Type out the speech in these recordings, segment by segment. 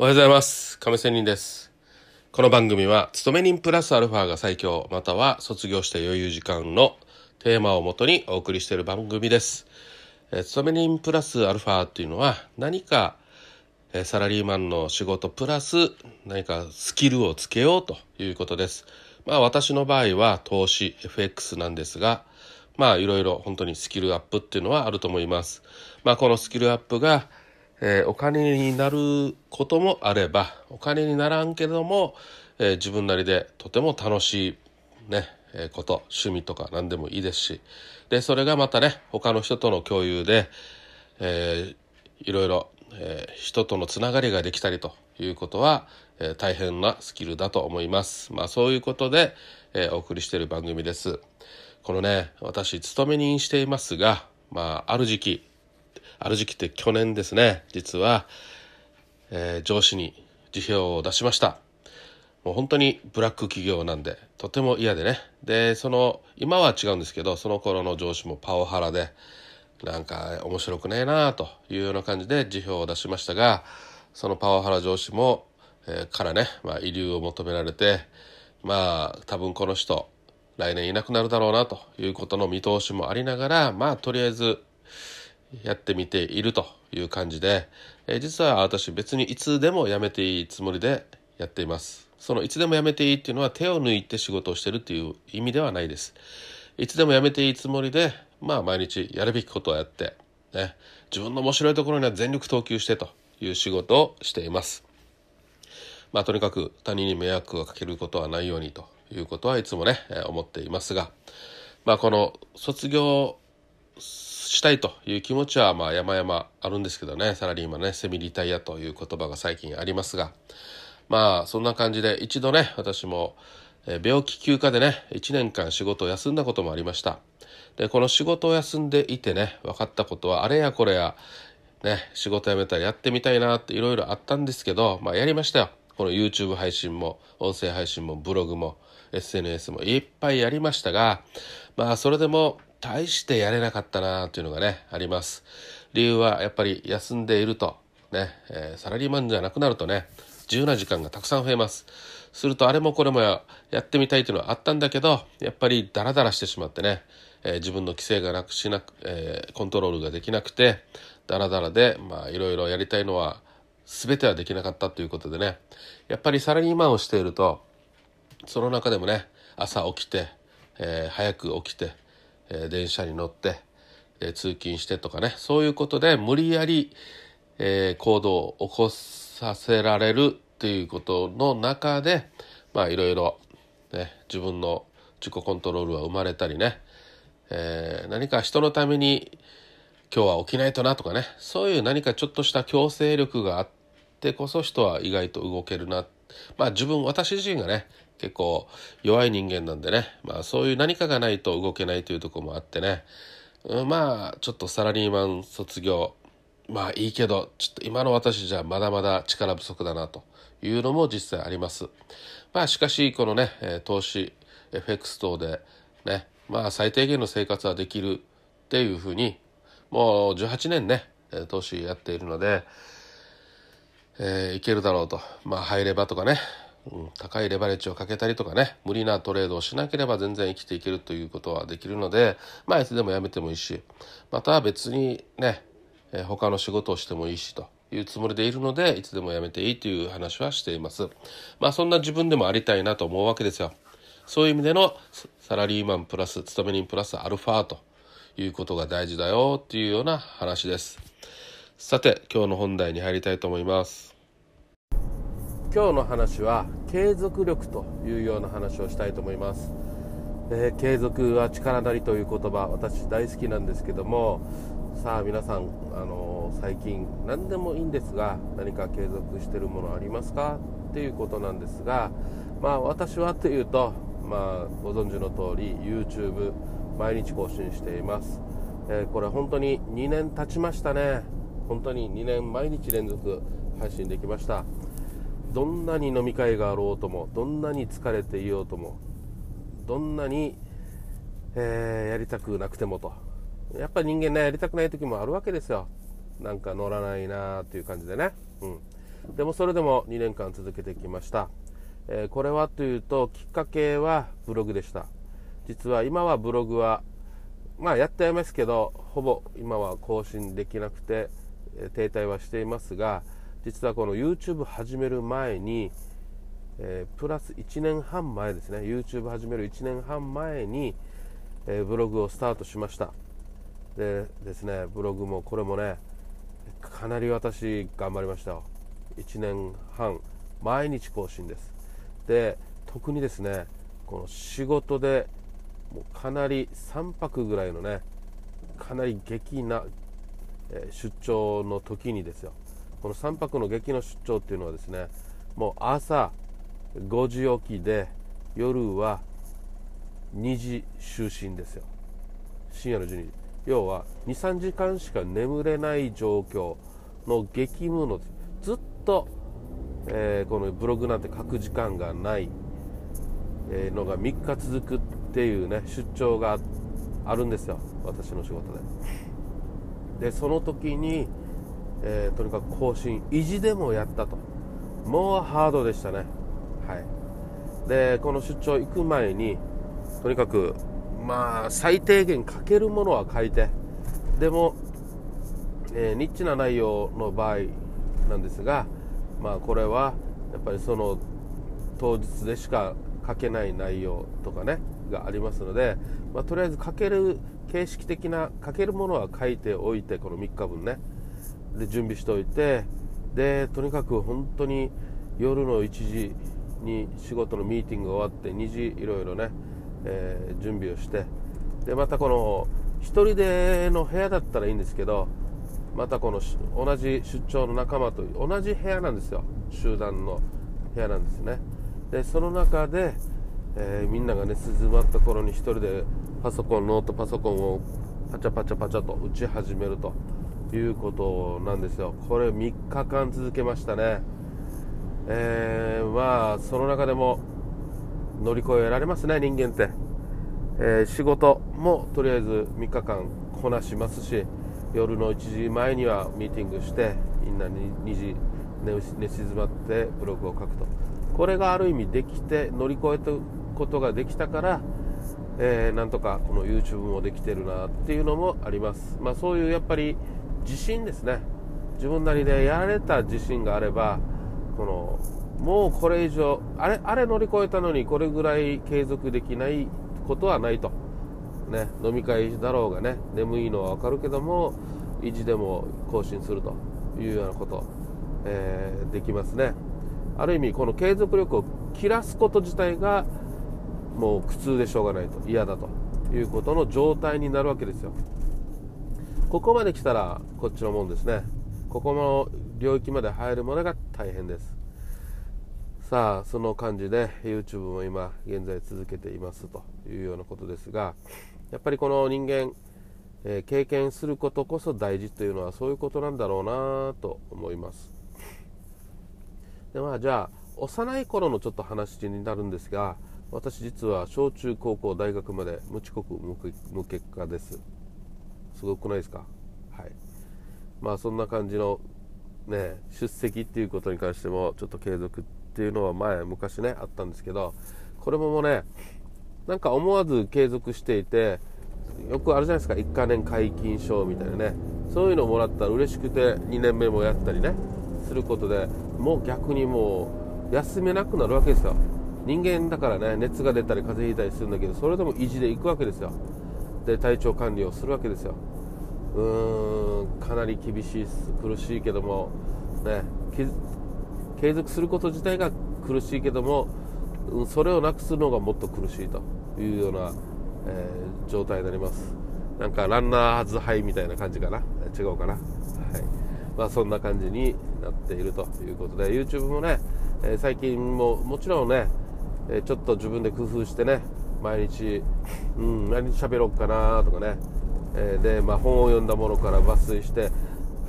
おはようございます。亀仙人です。この番組は、勤め人プラスアルファが最強、または卒業して余裕時間のテーマをもとにお送りしている番組です。えー勤め人プラスアルファっていうのは、何か、えサラリーマンの仕事プラス何かスキルをつけようということです。まあ私の場合は投資 FX なんですが、まあいろいろ本当にスキルアップっていうのはあると思います。まあこのスキルアップが、えーお金になることもあればお金にならんけども、えー自分なりでとても楽しいね、えーこと趣味とか何でもいいですしでそれがまたね他の人との共有で、えーいろいろ、え人とのつながりができたりということは、え大変なスキルだと思います。まあそういうことで、えお送りしている番組です。このね私勤め人していますがまあある時期ある時期って去年ですね。実は、えー上司に辞表を出しました。もう本当にブラック企業なんでとても嫌でね。でその今は違うんですけどその頃の上司もパワハラでなんか面白くねえなというような感じで辞表を出しましたがそのパワハラ上司も、えーからね、まあ、遺留を求められてまあ多分この人来年いなくなるだろうなということの見通しもありながらまあとりあえずやってみているという感じで、えー実は私別にいつでも辞めていいつもりでやっています。そのいつでも辞めていいっていうのは手を抜いて仕事をしてるっていう意味ではないです。いつでも辞めていいつもりでまあ毎日やるべきことをやってね自分の面白いところには全力投球してという仕事をしています。まあとにかく他人に迷惑をかけることはないようにということはいつもね、思っていますがまあこの卒業したいという気持ちはまあ山々あるんですけどね。サラリーマンねセミリタイアという言葉が最近ありますが。まあそんな感じで一度ね私も病気休暇でね1年間仕事を休んだこともありました。でこの仕事を休んでいてね分かったことはあれやこれやね仕事辞めたらやってみたいなっていろいろあったんですけどまあやりましたよ。この YouTube 配信も音声配信もブログも SNS もいっぱいやりましたがまあそれでも大してやれなかったなっていうのがねあります。理由はやっぱり休んでいるとね、えーサラリーマンじゃなくなるとね自由な時間がたくさん増えます。するとあれもこれもややってみたいというのはあったんだけどやっぱりダラダラしてしまってね、えー自分の規制がなくしなく、えーコントロールができなくてダラダラでまあいろいろやりたいのは全てはできなかったということでねやっぱりサラリーマンをしているとその中でもね朝起きて、えー早く起きて、え電車に乗って、え通勤してとかね。そういうことで無理やり、え行動を起こさせられるっていうことの中でまあいろいろ、自分の自己コントロールは生まれたりね、えー何か人のために今日は起きないとなとかね。そういう何かちょっとした強制力があってこそ人は意外と動けるな。まあ自分私自身がね結構弱い人間なんでね。まあそういう何かがないと動けないというとこもあってね。うんまあちょっとサラリーマン卒業。まあいいけどちょっと今の私じゃまだまだ力不足だなというのも実際あります。まあしかしこのね、え投資 FX 等でね。まあ最低限の生活はできるっていうふうにもう18年ね投資やっているので、えーいけるだろうと。まあハイレバとかね、うん、高いレバレッジをかけたりとかね無理なトレードをしなければ全然生きていけるということはできるのでまあいつでもやめてもいいしまたは別にね、えー他の仕事をしてもいいしというつもりでいるのでいつでもやめていいという話はしています。まあそんな自分でもありたいなと思うわけですよ。そういう意味でのササラリーマンプラス勤め人プラスアルファということが大事だよっていうような話です。さて今日の本題に入りたいと思います。今日の話は継続力というような話をしたいと思います、えー継続は力なりという言葉私大好きなんですけどもさあ皆さん、あのー最近何でもいいんですが何か継続してるものありますか？っていうことなんですがまあ私はというとまあご存知の通り YouTube 毎日更新しています、えーこれ本当に2年経ちましたね。本当に2年毎日連続配信できました。どんなに飲み会があろうともどんなに疲れていようともどんなに、えーやりたくなくてもと。やっぱ人間ねやりたくない時もあるわけですよ。なんか乗らないなっていう感じでね、うん、でもそれでも2年間続けてきました、えー、これはというときっかけはブログでした。実は今はブログはまあやっていますけどほぼ今は更新できなくて停滞はしていますが実はこの YouTube 始める前に、えー、プラス1年半前ですね。YouTube 始める1年半前に、えー、ブログをスタートしました。でですねブログもこれもねかなり私頑張りましたよ。1年半毎日更新です。で特にですねこの仕事でもうかなり3泊ぐらいのねかなり激な、出張の時にですよ。この3泊の激の出張っていうのはですねもう朝5時起きで夜は2時就寝ですよ。深夜の12時。要は23時間しか眠れない状況の激務のずっと、えー、このブログなんて書く時間がない、のが3日続くっていうね出張があるんですよ。私の仕事で。でその時に、えー、とにかく更新維持でもやったと。もうハードでしたね。はい。でこの出張行く前にとにかくまあ最低限書けるものは書いて。でも、えー、ニッチな内容の場合なんですがまあこれはやっぱりその当日でしか書けない内容とかねがありますので、まあ、とりあえず書ける形式的な書けるものは書いておいてこの3日分ね。で準備しておいてでとにかく本当に夜の1時に仕事のミーティングが終わって2時いろいろね、えー、準備をしてでまたこの1人での部屋だったらいいんですけどまたこの同じ出張の仲間と同じ部屋なんですよ。集団の部屋なんですね。でその中でえー、みんながね静まった頃に1人でパソコンノートパソコンをパチャパチャパチャと打ち始めると。いうことなんですよ。これ3日間続けましたね。えー、まあその中でも乗り越えられますね人間って、えー、仕事もとりあえず3日間こなしますし夜の1時前にはミーティングしてみんなに2時寝静まってブログを書くと。これがある意味できて乗り越えてことができたから、えー、なんとかこの YouTube もできてるなっていうのもあります、まあ、そういうやっぱり自信ですね。自分なりでやられた自信があればこのもうこれ以上あれあれ乗り越えたのにこれぐらい継続できないことはないと、ね、飲み会だろうがね眠いのは分かるけども維持でも更新するというようなこと、えー、できますね。ある意味この継続力を切らすこと自体がもう苦痛でしょうがないと。嫌だということの状態になるわけですよ。ここまで来たらこっちのもんですね。ここの領域まで入るまでが大変です。さあその感じで YouTube も今現在続けていますというようなことですがやっぱりこの人間、えー、経験することこそ大事というのはそういうことなんだろうなと思います。でまあじゃあ幼い頃のちょっと話になるんですが私実は小中高校大学まで無遅刻無結果です。すごくないですか？はい。まあそんな感じのね出席っていうことに関してもちょっと継続っていうのは前昔ねあったんですけどこれももうねなんか思わず継続していてよくあるじゃないですか1か年解禁賞みたいなね。そういうのをもらったら嬉しくて2年目もやったりねすることでもう逆にもう休めなくなるわけですよ。人間だからね熱が出たり風邪ひいたりするんだけどそれでも維持で行くわけですよ。で体調管理をするわけですよ。うーんかなり厳しいです苦しいけどもね継続すること自体が苦しいけどもそれをなくすのがもっと苦しいというような、えー、状態になります。なんかランナーズハイみたいな感じかな？違うかな？はい。まあそんな感じになっているということで YouTube もね、えー、最近ももちろんねちょっと自分で工夫してね毎日、うん、何喋ろうかなとかね、えで、まあ、本を読んだものから抜粋して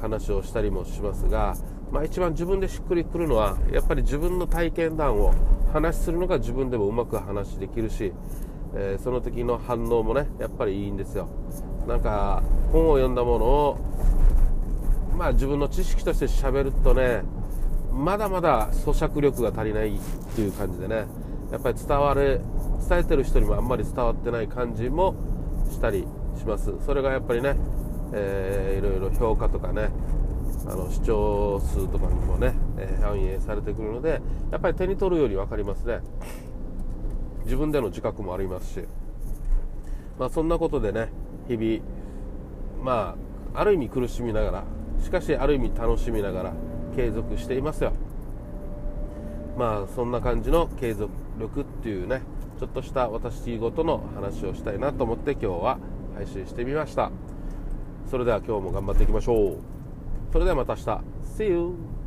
話をしたりもしますが、まあ、一番自分でしっくりくるのはやっぱり自分の体験談を話するのが自分でもうまく話できるし、えー、その時の反応もねやっぱりいいんですよ。なんか本を読んだものをまあ自分の知識として喋るとねまだまだ咀嚼力が足りないっていう感じでねやっぱり伝われ伝えてる人にもあんまり伝わってない感じもしたりします。それがやっぱりね、えー、いろいろ評価とかねあの視聴数とかにもね、えー、反映されてくるのでやっぱり手に取るより分かりますね。自分での自覚もありますし。まあそんなことでね日々まあある意味苦しみながらしかしある意味楽しみながら継続していますよ。まあそんな感じの継続力っていうねちょっとした私事の話をしたいなと思って今日は配信してみました。それでは今日も頑張っていきましょう。それではまた明日。See you!